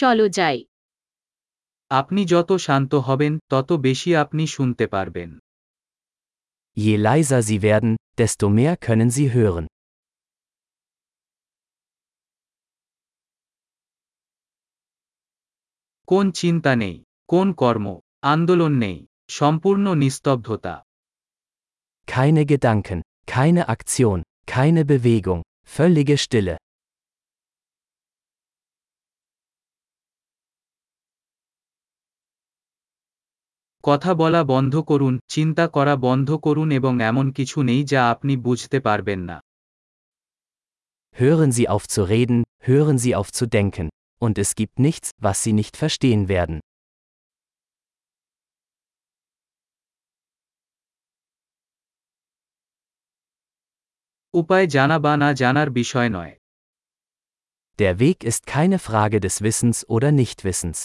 চলো যাই আপনি যত শান্ত হবেন তত বেশি আপনি শুনতে পারবেন Je leiser Sie werden, desto mehr können Sie hören. কোন চিন্তা নেই কোন কর্ম আন্দোলন নেই সম্পূর্ণ নিস্তব্ধতা Keine Gedanken, keine Aktion, keine Bewegung, völlige Stille. কথা বলা বন্ধ করুন চিন্তা করা বন্ধ করুন এবং এমন কিছু নেই যা আপনি বুঝতে পারবেন না Hören Sie auf zu reden, hören Sie auf zu denken. Und es gibt nichts, was Sie nicht verstehen werden. উপায় জানা বা না জানার বিষয় নয় Der Weg ist keine Frage des Wissens oder Nichtwissens.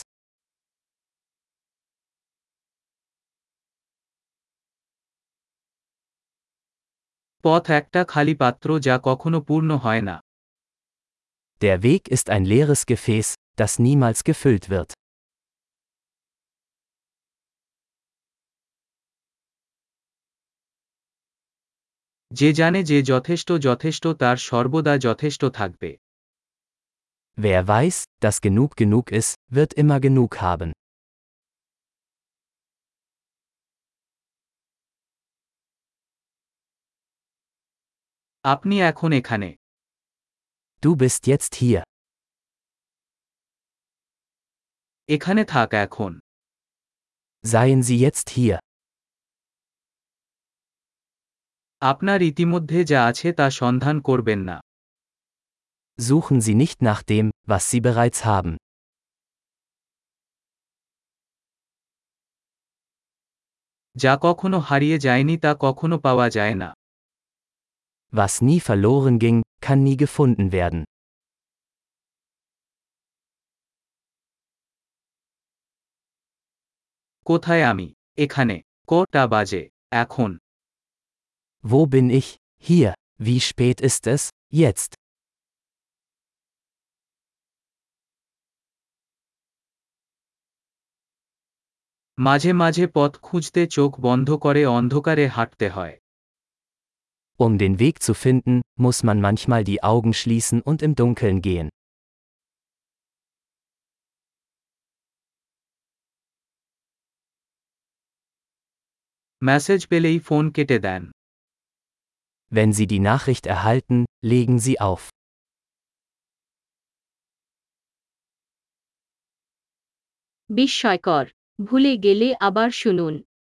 পথ একটা খালি পাত্র যা কখনো পূর্ণ হয় না Der Weg ist ein leeres Gefäß, das niemals gefüllt wird. যে জানে যে যথেষ্ট যথেষ্ট তার সর্বদা যথেষ্ট থাকবে Wer weiß, dass genug genug ist, wird immer genug haben. আপনি এখন এখানে Du bist jetzt hier. এখানে থাক এখন Seien Sie jetzt hier. আপনার ইতিমধ্যে যা আছে তা সন্ধান করবেন না Suchen Sie nicht nach dem, was Sie bereits haben. যা কখনো হারিয়ে যায়নি তা কখনো পাওয়া যায় না Was nie verloren ging, kann nie gefunden werden. কোথায় আমি এখানে কটা বাজে এখন Wo bin ich? Hier. Wie spät ist es? Jetzt. মাঝে মাঝে পথ খুঁজতে চোখ বন্ধ করে অন্ধকারে হাঁটতে হয় Um den Weg zu finden, muss man manchmal die Augen schließen und im Dunkeln gehen. Message পেলেই ফোন কেটে দেন Wenn Sie die Nachricht erhalten, legen Sie auf. বিস্ময়কর ভুলে গেলে আবার শুনুন